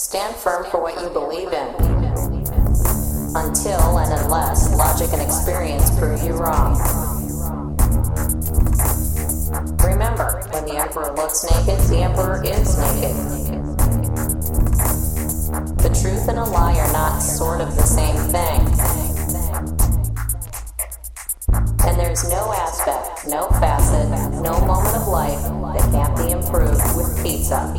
Stand firm for what you believe in. Until and unless logic and experience prove you wrong. Remember, when the Emperor looks naked, the Emperor is naked. The truth and a lie are not sort of the same thing. And there's no aspect, no facet, no moment of life that can't be improved with pizza.